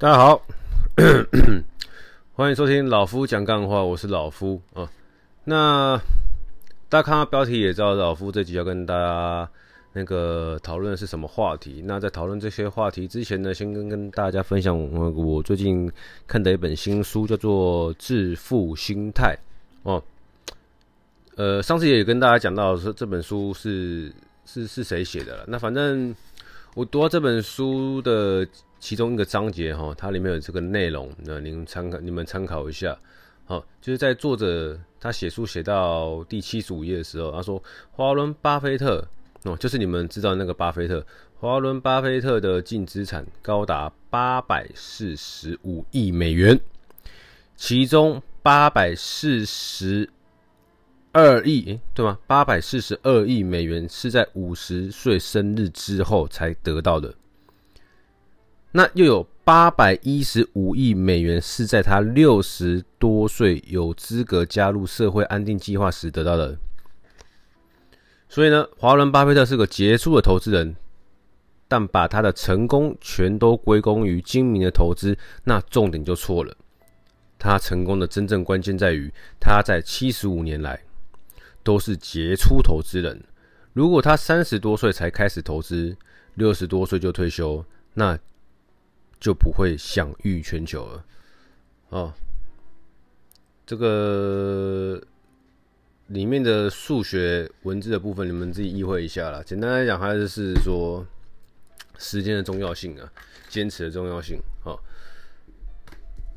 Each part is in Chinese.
大家好，欢迎收听老夫讲干话，我是老夫啊。那大家看到标题也知道，老夫这集要跟大家那个讨论的是什么话题。那在讨论这些话题之前呢，先跟跟大家分享我我最近看的一本新书，叫做《致富心态》哦。呃，上次也跟大家讲到说这本书是是是谁写的了。那反正我读到这本书的。其中一个章节哈，它里面有这个内容，那您参考，你们参考一下。好，就是在作者他写书写到第七十五页的时候，他说，华伦巴菲特哦，就是你们知道那个巴菲特，华伦巴菲特的净资产高达八百四十五亿美元，其中八百四十二亿，对吗？八百四十二亿美元是在五十岁生日之后才得到的。那又有八百一十五亿美元是在他六十多岁有资格加入社会安定计划时得到的。所以呢，华伦巴菲特是个杰出的投资人，但把他的成功全都归功于精明的投资，那重点就错了。他成功的真正关键在于他在七十五年来都是杰出投资人。如果他三十多岁才开始投资，六十多岁就退休，那。就不会享誉全球了，哦。这个里面的数学文字的部分，你们自己意会一下啦。简单来讲，还是说时间的重要性啊，坚持的重要性。哦，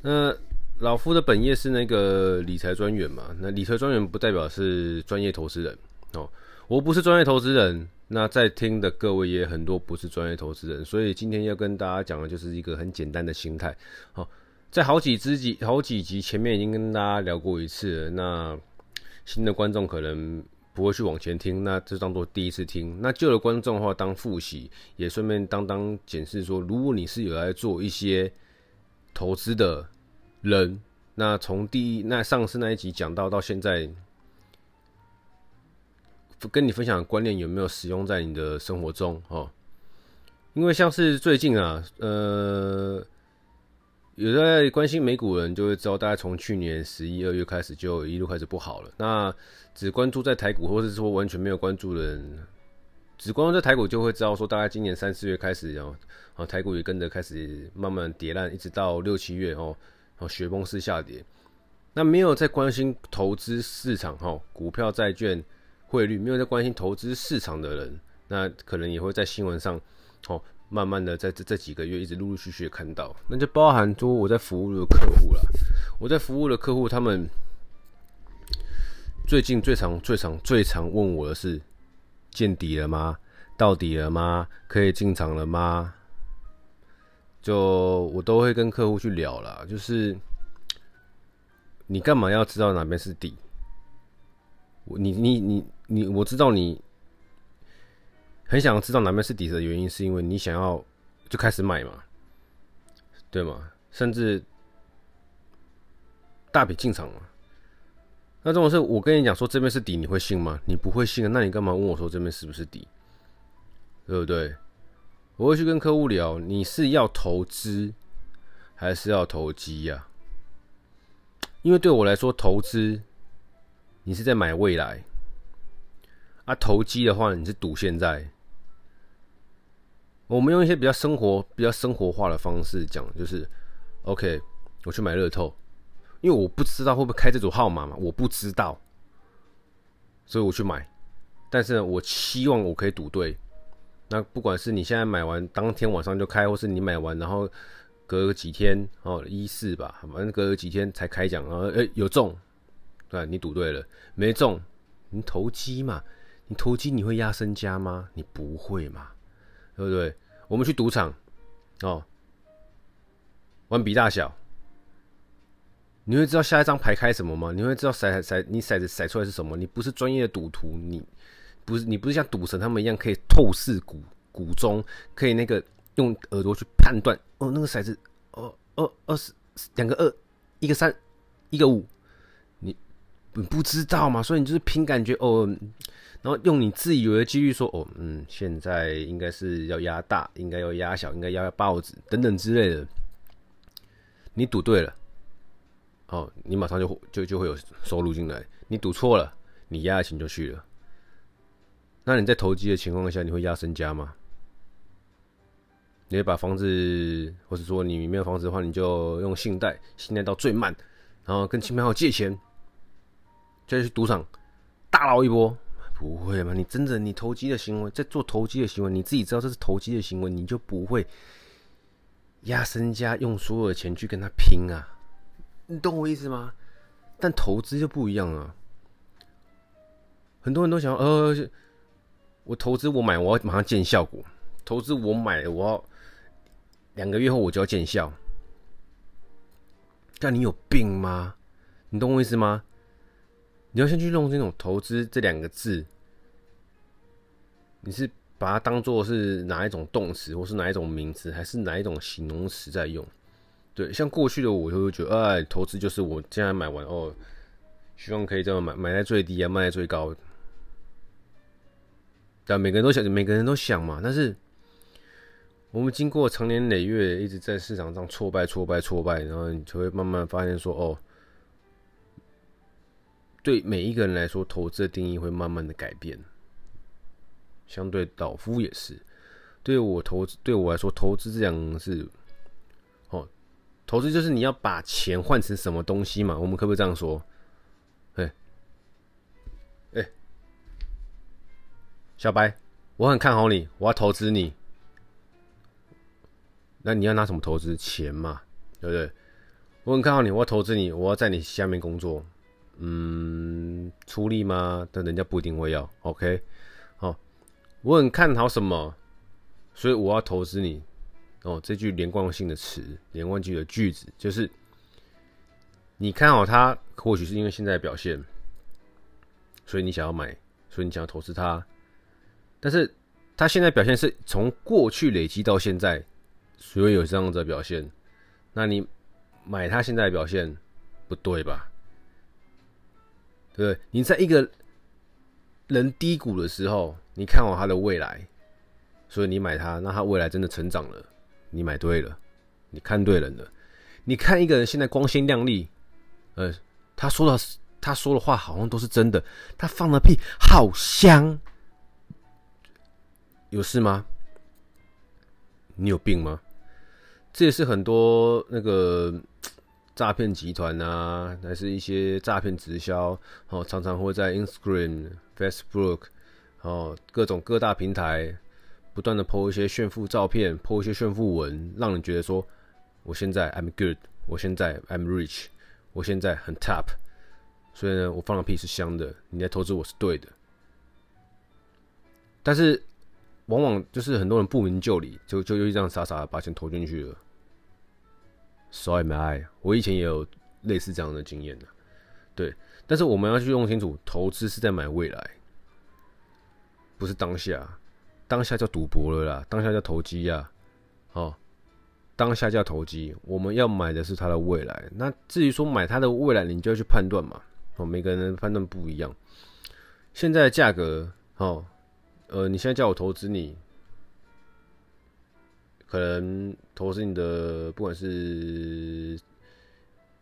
那老夫的本业是那个理财专员嘛？那理财专员不代表是专业投资人哦。我不是专业投资人。那在听的各位也很多不是专业投资人，所以今天要跟大家讲的就是一个很简单的心态。好，在好几集、好几集前面已经跟大家聊过一次了。那新的观众可能不会去往前听，那就当做第一次听。那旧的观众的话，当复习，也顺便当当检视说，如果你是有来做一些投资的人，那从第一那上次那一集讲到到现在。跟你分享的观念有没有使用在你的生活中？哦，因为像是最近啊，呃，有在关心美股的人就会知道，大概从去年十一二月开始就一路开始不好了。那只关注在台股，或者是说完全没有关注的人，只关注在台股就会知道说，大概今年三四月开始，然后啊，台股也跟着开始慢慢跌烂，一直到六七月哦，哦，雪崩式下跌。那没有在关心投资市场哈，股票、债券。汇率没有在关心投资市场的人，那可能也会在新闻上，哦，慢慢的在这这几个月一直陆陆续续看到，那就包含说我在服务的客户啦，我在服务的客户，他们最近最常、最常、最常问我的是：见底了吗？到底了吗？可以进场了吗？就我都会跟客户去聊啦，就是你干嘛要知道哪边是底？我你你你你，我知道你很想知道哪边是底的原因，是因为你想要就开始买嘛，对吗？甚至大笔进场嘛。那这种事，我跟你讲说这边是底，你会信吗？你不会信，那你干嘛问我说这边是不是底？对不对？我会去跟客户聊，你是要投资还是要投机呀？因为对我来说，投资。你是在买未来啊？投机的话，你是赌现在。我们用一些比较生活、比较生活化的方式讲，就是，OK，我去买乐透，因为我不知道会不会开这组号码嘛，我不知道，所以我去买。但是呢，我希望我可以赌对。那不管是你现在买完当天晚上就开，或是你买完然后隔个几天哦，一四吧，反正隔个几天才开奖，然后诶有中。对，你赌对了，没中，你投机嘛？你投机你会压身家吗？你不会嘛？对不对？我们去赌场哦，玩比大小，你会知道下一张牌开什么吗？你会知道骰骰你骰子骰出来是什么？你不是专业的赌徒，你不是你不是像赌神他们一样可以透视股股中，可以那个用耳朵去判断哦，那个骰子哦二二十两个二，一个三，一个五。你你不知道嘛，所以你就是凭感觉哦，然后用你自以为的几率说哦，嗯，现在应该是要压大，应该要压小，应该要要报纸等等之类的。你赌对了，哦，你马上就就就会有收入进来；你赌错了，你压的钱就去了。那你在投机的情况下，你会压身家吗？你会把房子，或者说你没有房子的话，你就用信贷，信贷到最慢，然后跟亲朋好友借钱，再去赌场大捞一波？不会吧？你真的你投机的行为，在做投机的行为，你自己知道这是投机的行为，你就不会压身家，用所有的钱去跟他拼啊？你懂我意思吗？但投资就不一样啊。很多人都想，呃，我投资我买，我要马上见效果；投资我买，我要。两个月后我就要见效，但你有病吗？你懂我意思吗？你要先去弄这种投资这两个字，你是把它当做是哪一种动词，或是哪一种名词，还是哪一种形容词在用？对，像过去的我就会觉得，哎，投资就是我现在买完哦，希望可以这样买，买在最低啊，卖在最高。但每个人都想，每个人都想嘛，但是。我们经过长年累月一直在市场上挫败、挫败、挫败，然后你就会慢慢发现说：“哦，对每一个人来说，投资的定义会慢慢的改变。相对老夫也是，对我投资，对我来说，投资这两个字，哦，投资就是你要把钱换成什么东西嘛？我们可不可以这样说？小白，我很看好你，我要投资你。”那你要拿什么投资？钱嘛，对不对？我很看好你，我要投资你，我要在你下面工作。嗯，出力吗？但人家不一定会要。OK，好，我很看好什么，所以我要投资你。哦，这句连贯性的词，连贯句的句子，就是你看好它，或许是因为现在的表现，所以你想要买，所以你想要投资它。但是他现在表现是从过去累积到现在。所以有这样子的表现，那你买他现在的表现不对吧？对？你在一个人低谷的时候，你看好他的未来，所以你买他，那他未来真的成长了，你买对了，你看对人了。你看一个人现在光鲜亮丽，呃，他说的他说的话好像都是真的，他放的屁好香，有事吗？你有病吗？这也是很多那个 诈骗集团啊，还是一些诈骗直销，哦，常常会在 Instagram、Facebook，哦，各种各大平台不断的 po 一些炫富照片，po 一些炫富文，让人觉得说，我现在 I'm good，我现在 I'm rich，我现在很 top，所以呢，我放的屁是香的，你来投资我是对的，但是。往往就是很多人不明就里，就就就这样傻傻的把钱投进去了。所以没我以前也有类似这样的经验的，对。但是我们要去弄清楚，投资是在买未来，不是当下。当下叫赌博了啦，当下叫投机呀。哦，当下叫投机，我们要买的是它的未来。那至于说买它的未来，你就要去判断嘛。哦，每个人的判断不一样。现在的价格，哦。呃，你现在叫我投资你，可能投资你的不管是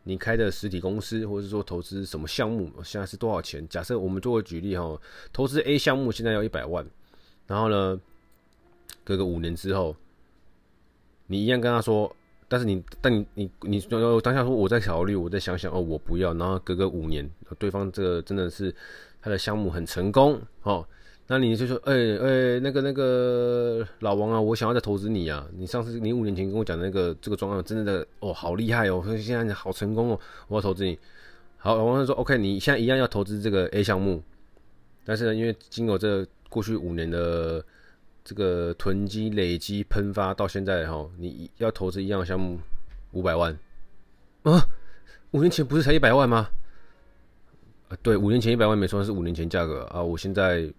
你开的实体公司，或者是说投资什么项目，现在是多少钱？假设我们做个举例哈，投资 A 项目现在要一百万，然后呢，隔个五年之后，你一样跟他说，但是你，但你，你，你当下说我在考虑，我在想想哦，我不要，然后隔个五年，对方这个真的是他的项目很成功哦。那你就说，哎、欸、哎、那个那个老王啊，我想要再投资你啊！你上次你五年前跟我讲的那个这个状况，真的哦，好厉害哦！现在你好成功哦，我要投资你。好，老王就说，OK，你现在一样要投资这个 A 项目，但是呢，因为经过这过去五年的这个囤积、累积、喷发到现在哈，你要投资一样项目五百万啊？五年前不是才一百万吗？对，五年前一百万没错，是五年前价格啊，我现在。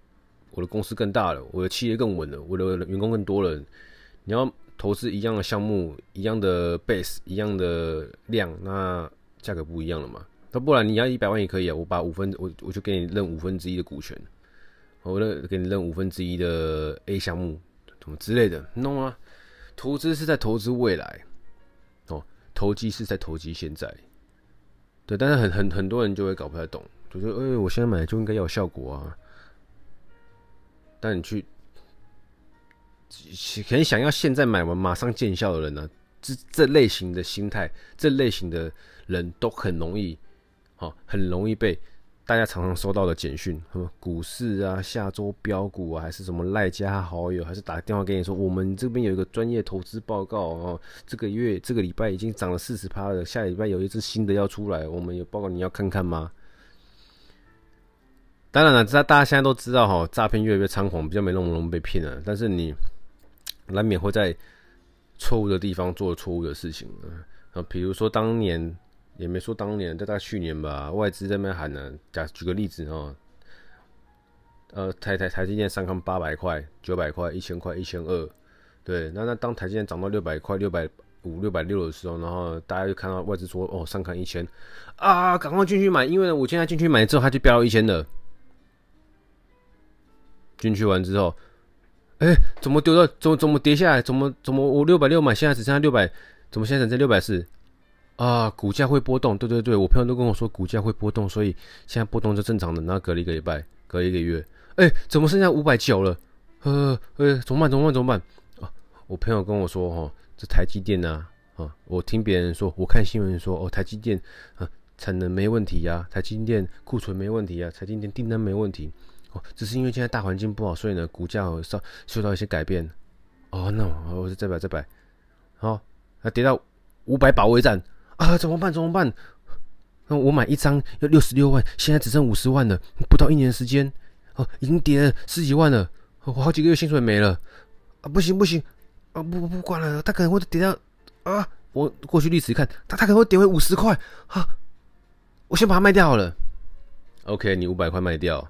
我的公司更大了，我的企业更稳了，我的员工更多了。你要投资一样的项目，一样的 base，一样的量，那价格不一样了嘛？那不然你要一百万也可以啊，我把五分，我我就给你认五分之一的股权，我认给你认五分之一的 A 项目，什么之类的，你懂吗？投资是在投资未来，哦，投机是在投机现在，对，但是很很很多人就会搞不太懂，就说，哎，我现在买就应该要有效果啊。但你去，可能想要现在买完马上见效的人呢、这这类型的心态，这类型的人都很容易，好，很容易被。大家常常收到的简讯，什么股市啊，下周标股啊，还是什么赖加好友，还是打电话给你说，我们这边有一个专业投资报告哦，这个月这个礼拜已经涨了四十趴了，下礼拜有一支新的要出来，我们有报告你要看看吗？当然了，大大家现在都知道哈，诈骗越来越猖狂，比较没那么容易被骗了，但是你难免会在错误的地方做错误的事情啊，比如说当年。也没说当年，在大概去年吧，外资在那边喊呢。假举个例子哦，呃，台台台积电上看八百块、九百块、一千块、一千二，对，那那当台积电涨到六百块、六百五、六百六的时候，然后大家就看到外资说哦，上看一千啊，赶快进去买，因为呢，我现在进去买之后，它就飙到一千了。进去完之后，哎、怎么丢到？怎么怎么跌下来？怎么怎么我六百六买，现在只剩下六百？怎么现在只剩六百四？啊，股价会波动，对对对，我朋友都跟我说股价会波动，所以现在波动是正常的。然后隔了一个礼拜，隔一个月，哎、怎么剩下五百九了？呃，呃，怎么办？怎么办？怎么办？啊，我朋友跟我说，哈，这台积电呢，啊，我听别人说，我看新闻说，哦，台积电啊，产能没问题呀、台积电库存没问题呀、啊，台积电订单没问题，哦，只是因为现在大环境不好，所以呢，股价受受到一些改变。哦，那我我再摆再摆，好，啊，跌到五百保卫战。啊，怎么办？怎么办？那我买一张要六十六万，现在只剩五十万了，不到一年时间，哦，已经跌了十几万了，我好几个月薪水没了，啊，不行不行，啊，不不不管了，他可能会跌到啊，我过去历史一看，他他可能会跌回五十块，啊，我先把它卖掉好了。OK，你五百块卖掉，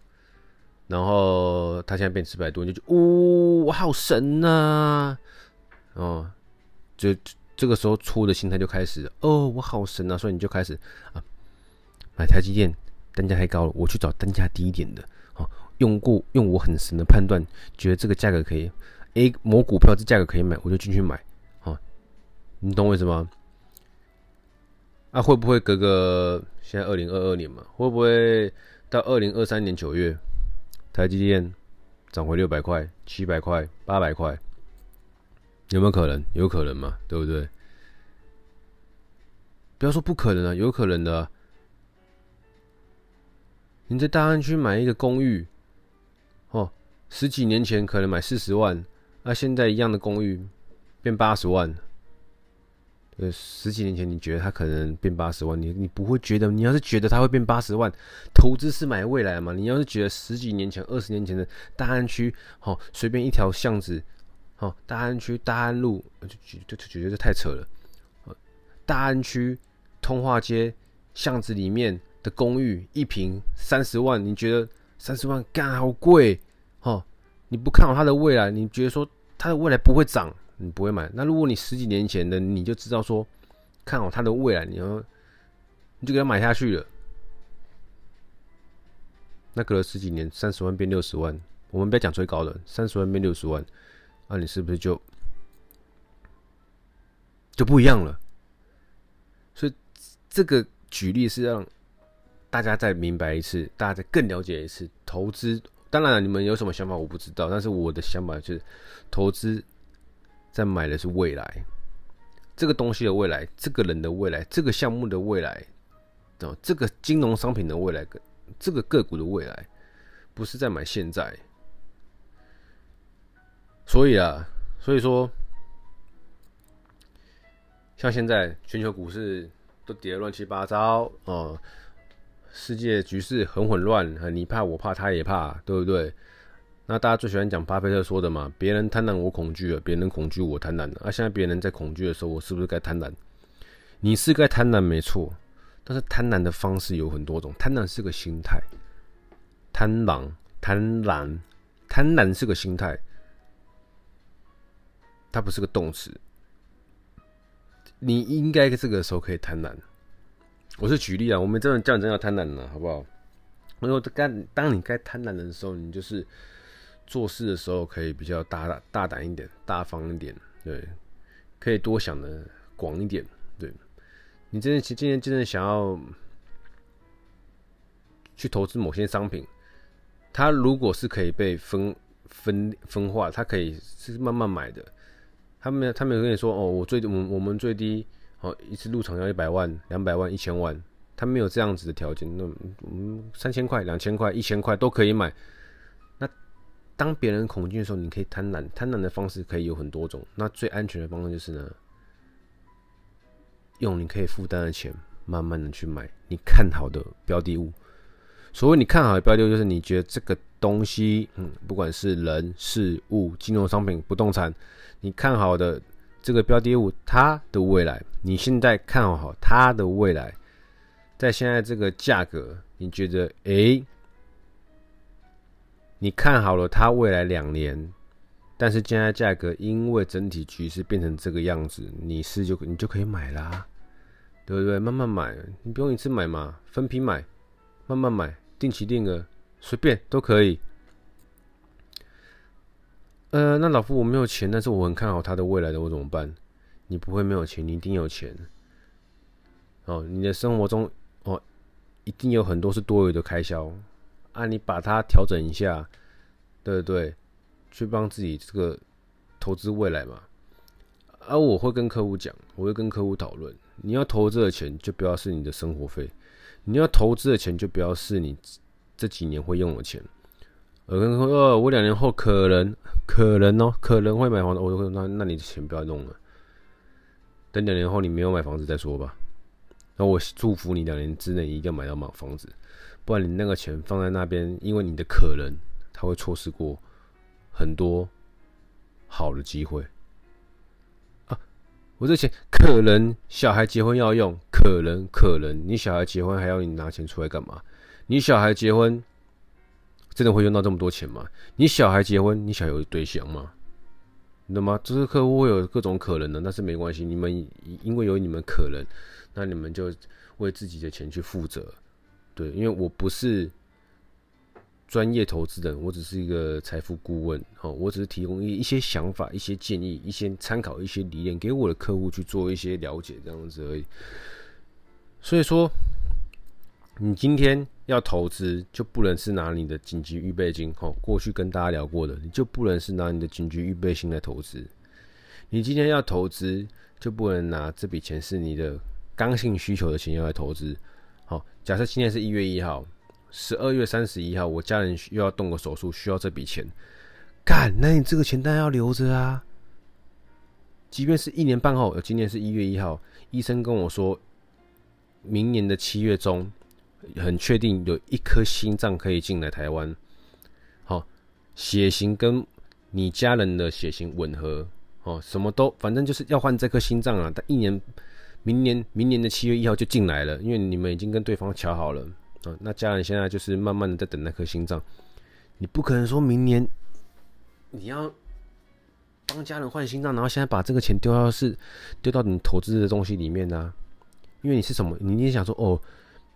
然后他现在变四百多，你就觉得，哦，我好神呐，哦，就。这个时候，出的心态就开始哦，我好神啊！所以你就开始啊，买台积电单价太高了，我去找单价低一点的。哦，用过用我很神的判断，觉得这个价格可以，A 某股票这价格可以买，我就进去买。哦，你懂为什么？啊，会不会隔个现在二零二二年嘛？会不会到二零二三年九月，台积电涨回六百块、七百块、八百块？有没有可能？有可能嘛？对不对？不要说不可能啊，有可能的。你在大安区买一个公寓，哦，十几年前可能买四十万，那现在一样的公寓变八十万。呃，十几年前你觉得它可能变八十万，你你不会觉得？你要是觉得它会变八十万，投资是买未来嘛？你要是觉得十几年前、二十年前的大安区，哦，随便一条巷子。哦，大安区大安路就就就觉得这太扯了。大安区通化街巷子里面的公寓一平三十万，你觉得三十万干好贵？哦，你不看好它的未来，你觉得说它的未来不会涨，你不会买。那如果你十几年前的你就知道说看好它的未来，你要你就给它买下去了。那隔了十几年，三十万变六十万，我们不要讲最高的，三十万变六十万。那、你是不是就就不一样了？所以这个举例是让大家再明白一次，大家再更了解一次投资。当然，你们有什么想法我不知道，但是我的想法就是，投资在买的是未来，这个东西的未来，这个人的未来，这个项目的未来，哦，这个金融商品的未来，这个个股的未来，不是在买现在。所以啊，所以说，像现在全球股市都跌得乱七八糟哦，世界局势很混乱，你怕我怕他也怕，对不对？那大家最喜欢讲巴菲特说的嘛，别人贪婪我恐惧了，别人恐惧我贪婪了。啊，现在别人在恐惧的时候，我是不是该贪婪？你是该贪婪没错，但是贪婪的方式有很多种，贪婪是个心态，贪婪贪婪贪婪是个心态。它不是个动词，你应该这个时候可以贪婪。我是举例啊，我们真的叫你真的要贪婪了，好不好？我说该当你该贪婪的时候，你就是做事的时候可以比较大大大胆一点，大方一点，对，可以多想的广一点，对。你真的今天真的想要去投资某些商品，它如果是可以被分分分化，它可以是慢慢买的。他们他们有跟你说哦，我最我我们最低哦一次入场要一百万、两百万、一千万，他没有这样子的条件。那嗯三千块、两千块、一千块都可以买。当别人恐惧的时候，你可以贪婪，贪婪的方式可以有很多种。那最安全的方式就是呢，用你可以负担的钱，慢慢的去买你看好的标的物。所谓你看好的标的物，就是你觉得这个东西，嗯，不管是人、事物、金融商品、不动产。你看好的这个标的物，它的未来，你现在看好它的未来，在现在这个价格，你觉得，诶，你看好了它未来两年，但是现在价格因为整体局势变成这个样子，你是就你就可以买啦，对不对？慢慢买，你不用一次买嘛，分批买，慢慢买，定期定额，随便都可以。呃，那老夫我没有钱，但是我很看好他的未来的，我怎么办？你不会没有钱，你一定有钱。哦，你的生活中哦，一定有很多是多余的开销，啊，你把它调整一下，对不对？去帮自己这个投资未来嘛。啊、我会跟客户讲，我会跟客户讨论，你要投资的钱就不要是你的生活费，你要投资的钱就不要是你这几年会用的钱。我跟他说，我两年后可能可能哦，可能会买房子。我就说，那那你的钱不要弄了，等两年后你没有买房子再说吧。那我祝福你两年之内一定要买到买房子，不然你那个钱放在那边，因为你的可能，他会错失过很多好的机会啊。我这钱可能小孩结婚要用，可能可能你小孩结婚还要你拿钱出来干嘛？你小孩结婚。真的会用到这么多钱吗？你小孩结婚，你想有对象吗？那么这个客户会有各种可能的，但是没关系，你们因为有你们可能，那你们就为自己的钱去负责。对，因为我不是专业投资人，我只是一个财富顾问，哦，我只是提供一一些想法、一些建议、一些参考、一些理念给我的客户去做一些了解，这样子而已。所以说。你今天要投资，就不能是拿你的紧急预备金。哦，过去跟大家聊过的，你就不能是拿你的紧急预备金来投资。你今天要投资，就不能拿这笔钱是你的刚性需求的钱要来投资。好，假设今天是一月一号，十二月三十一号，我家人又要动个手术，需要这笔钱，干，那你这个钱当然要留着啊。即便是一年半后，今年是一月一号，医生跟我说，明年的七月中。很确定有一颗心脏可以进来台湾，好，血型跟你家人的血型吻合，哦，什么都反正就是要换这颗心脏啊！但一年，明年明年的七月一号就进来了，因为你们已经跟对方瞧好了啊。那家人现在就是慢慢的在等那颗心脏，你不可能说明年你要帮家人换心脏，然后现在把这个钱丢到是丢到你投资的东西里面呢、啊？因为你是什么？你也想说哦。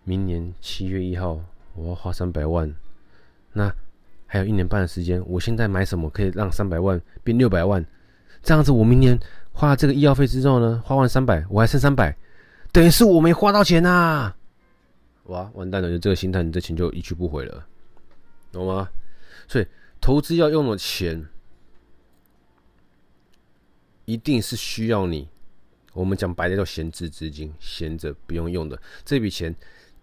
明年七月一号，我要花三百万，那还有一年半的时间，我现在买什么可以让三百万变六百万？这样子，我明年花了这个医药费之后呢，花完三百，我还剩三百，等于是我没花到钱呐、哇，完蛋了！就这个心态，你这钱就一去不回了，懂吗？所以，投资要用的钱，一定是需要你。我们讲白了叫闲置资金，闲着不用用的这笔钱。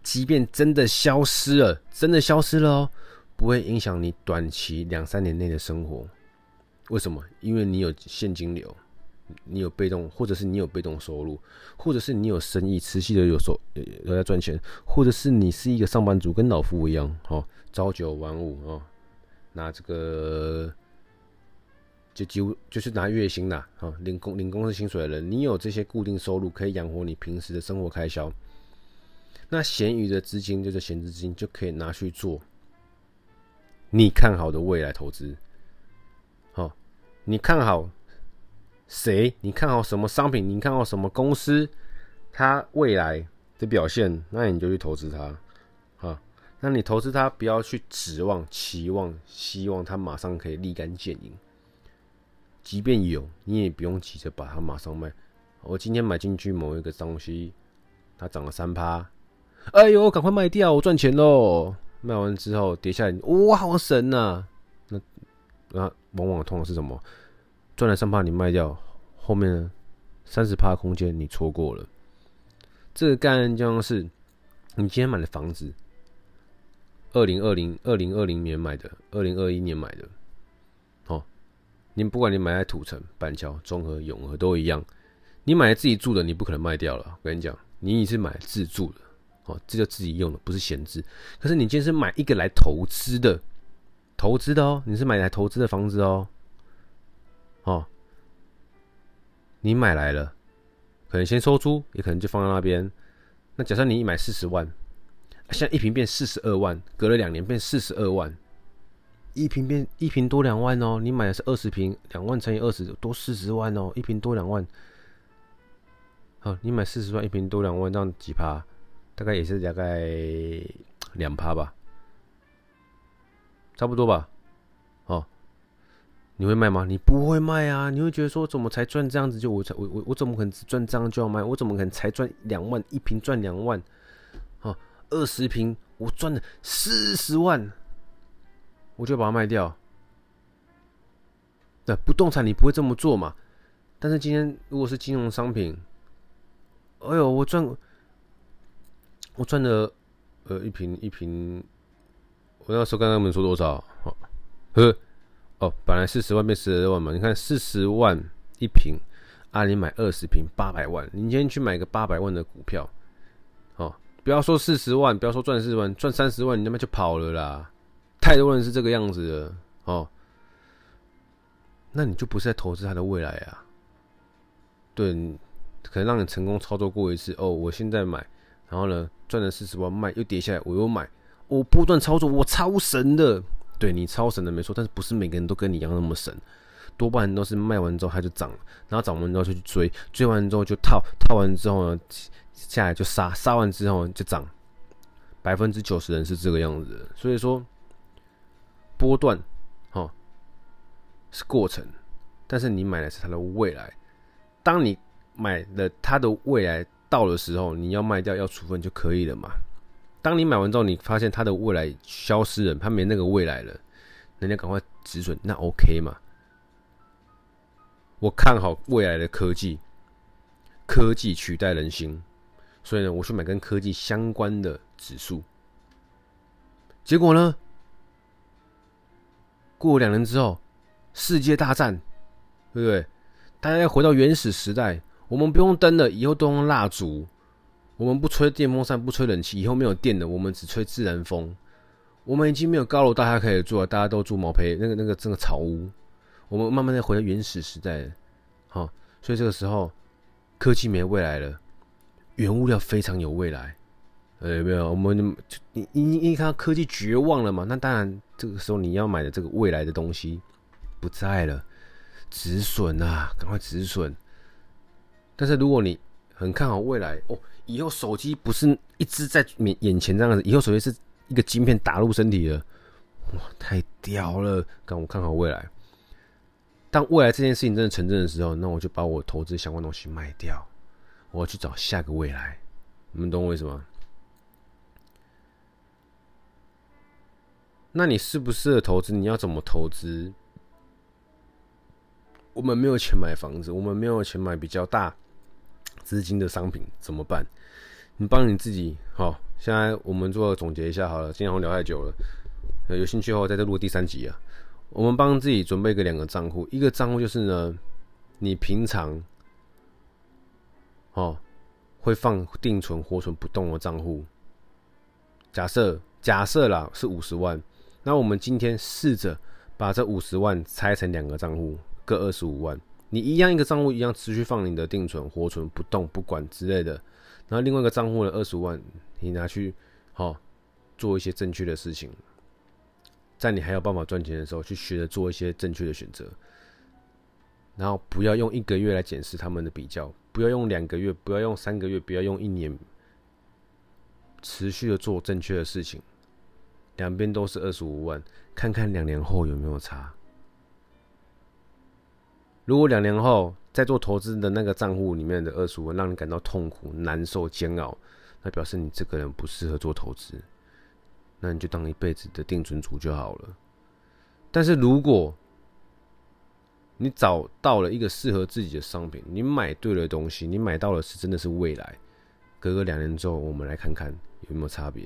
即便真的消失了，真的消失了哦，不会影响你短期两三年内的生活。为什么？因为你有现金流，你有被动，或者是你有被动收入，或者是你有生意持续的有收有在赚钱，或者是你是一个上班族，跟老夫一样，哦，朝九晚五哦，拿这个就几乎就是拿月薪啦，哦，领工领公司薪水的人，你有这些固定收入，可以养活你平时的生活开销。那闲余的资金就是闲置资金，就可以拿去做你看好的未来投资。好，你看好谁？你看好什么商品？你看好什么公司？它未来的表现，那你就去投资它。啊，那你投资它，不要去指望、期望、希望它马上可以立竿见影。即便有，你也不用急着把它马上卖。我今天买进去某一个东西。它涨了三趴，哎呦，赶快卖掉，我赚钱喽！卖完之后跌下来，哇，好神呐、那那往往通常是什么？赚了三趴你卖掉，后面呢三十趴空间你错过了。这个概念就像是你今天买的房子，二零二零二零二零年买的，二零二一年买的，哦，你不管你买在土城、板桥、中和、永和都一样，你买来自己住的，你不可能卖掉了。我跟你讲，你也是买自住的。哦，这就自己用的，不是闲置。可是你今天是买一个来投资的，投资的哦，你是买来投资的房子哦。哦，你买来了，可能先收租，也可能就放在那边。那假设你一买四十万，现在一坪变四十二万，隔了两年变四十二万，一坪变一坪多两万哦。你买的是二十坪，两万乘以二十，多四十万哦，一坪多两万。好，你买四十万，一坪多两万，这样几趴？大概也是大概两趴吧，差不多吧。你会卖吗？你不会卖啊！你会觉得说，怎么才赚这样子就我才我我我怎么可能只赚这样就要卖？我怎么可能才赚两万一瓶赚两万？啊，二十瓶我赚了四十万，我就把它卖掉。对，不动产你不会这么做嘛？但是今天如果是金融商品，哎呦，我赚。我赚了，呃，一瓶一瓶，我那时候刚刚跟你们说多少？哦，呵，哦，本来四十万变十二万嘛。你看四十万一平，啊，你买二十坪八百万，你今天去买个八百万的股票，哦，不要说四十万，不要说赚四十万，赚三十万你他妈就跑了啦！太多人是这个样子的，哦，那你就不是在投资他的未来啊？对，可能让你成功操作过一次，哦，我现在买。然后呢，赚了四十万卖又跌下来，我又买，我波段操作，我超神的。对，你超神的没错，但是不是每个人都跟你一样那么神，多半都是卖完之后它就涨，然后涨完之后就去追，追完之后就套，套完之后呢下来就杀，杀完之后就涨，百分之九十人是这个样子的。所以说波段哦是过程，但是你买的是它的未来。当你买了它的未来。到的时候，你要卖掉要处分就可以了嘛。当你买完之后，你发现它的未来消失了，它没那个未来了，人家赶快止损，那 OK 嘛？我看好未来的科技，科技取代人心，所以呢，我去买跟科技相关的指数。结果呢，过两年之后，世界大战，对不对？大家要回到原始时代。我们不用灯了，以后都用蜡烛。我们不吹电风扇，不吹冷气，以后没有电了，我们只吹自然风。我们已经没有高楼大厦可以住了，大家都住毛坯那个那个这个草屋。我们慢慢的回到原始时代了，好，所以这个时候科技没未来了，原物料非常有未来。呃，有没有？我们就你你你看到科技绝望了嘛？那当然，这个时候你要买的这个未来的东西不在了，止损啊，赶快止损。但是如果你很看好未来哦，以后手机不是一直在眼眼前这样子，以后手机是一个晶片打入身体了，哇，太屌了！刚我看好未来，当未来这件事情真的成真的时候，那我就把我投资相关东西卖掉，我要去找下个未来。你们懂我为什么？那你适不适合投资？你要怎么投资？我们没有钱买房子，我们没有钱买比较大。资金的商品怎么办？你帮你自己好。现在我们做总结一下好了，今天我们聊太久了，有兴趣的话再再录第三集啊。我们帮自己准备个两个账户，一个账户就是呢，你平常哦会放定存、活存不动的账户。假设假设啦是五十万，那我们今天试着把这五十万拆成两个账户，各二十五万。你一样一个账户一样持续放你的定存、活存不动不管之类的，然后另外一个账户的二十万，你拿去好做一些正确的事情，在你还有办法赚钱的时候，去学着做一些正确的选择，然后不要用一个月来检视他们的比较，不要用两个月，不要用三个月，不要用一年，持续的做正确的事情，两边都是二十五万，看看两年后有没有差。如果两年后在做投资的那个账户里面的二十万让你感到痛苦、难受、煎熬，那表示你这个人不适合做投资，那你就当一辈子的定存主就好了。但是如果你找到了一个适合自己的商品，你买对了东西，你买到的是真的是未来。隔个两年之后，我们来看看有没有差别。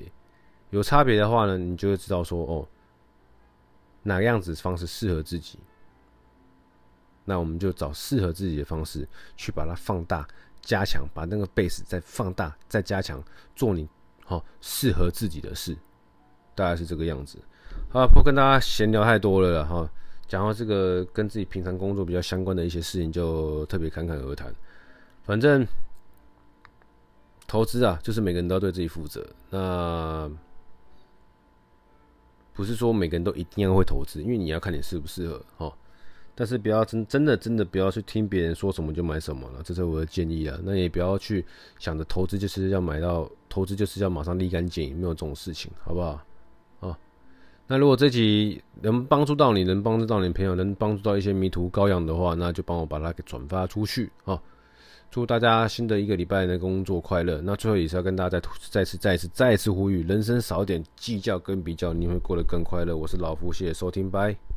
有差别的话呢，你就会知道说哦，哪个样子方式适合自己。那我们就找适合自己的方式去把它放大、加强，把那个 base 再放大、再加强，做你好适合自己的事，大概是这个样子。好，不跟大家闲聊太多了哈。讲到这个跟自己平常工作比较相关的一些事情，就特别侃侃而谈。反正投资啊，就是每个人都要对自己负责。那不是说每个人都一定要会投资，因为你要看你适不适合哈。但是不要真真的真的不要去听别人说什么就买什么了，这是我的建议啊。那也不要去想着投资就是要买到，投资就是要马上立竿见影，没有这种事情，好不好？啊那如果这集能帮助到你，能帮助到你朋友，能帮助到一些迷途羔羊的话，那就帮我把它给转发出去啊！祝大家新的一个礼拜的工作快乐。那最后也是要跟大家再 再次再次再次呼吁：人生少点计较跟比较，你会过得更快乐。我是老夫，谢谢收听，拜。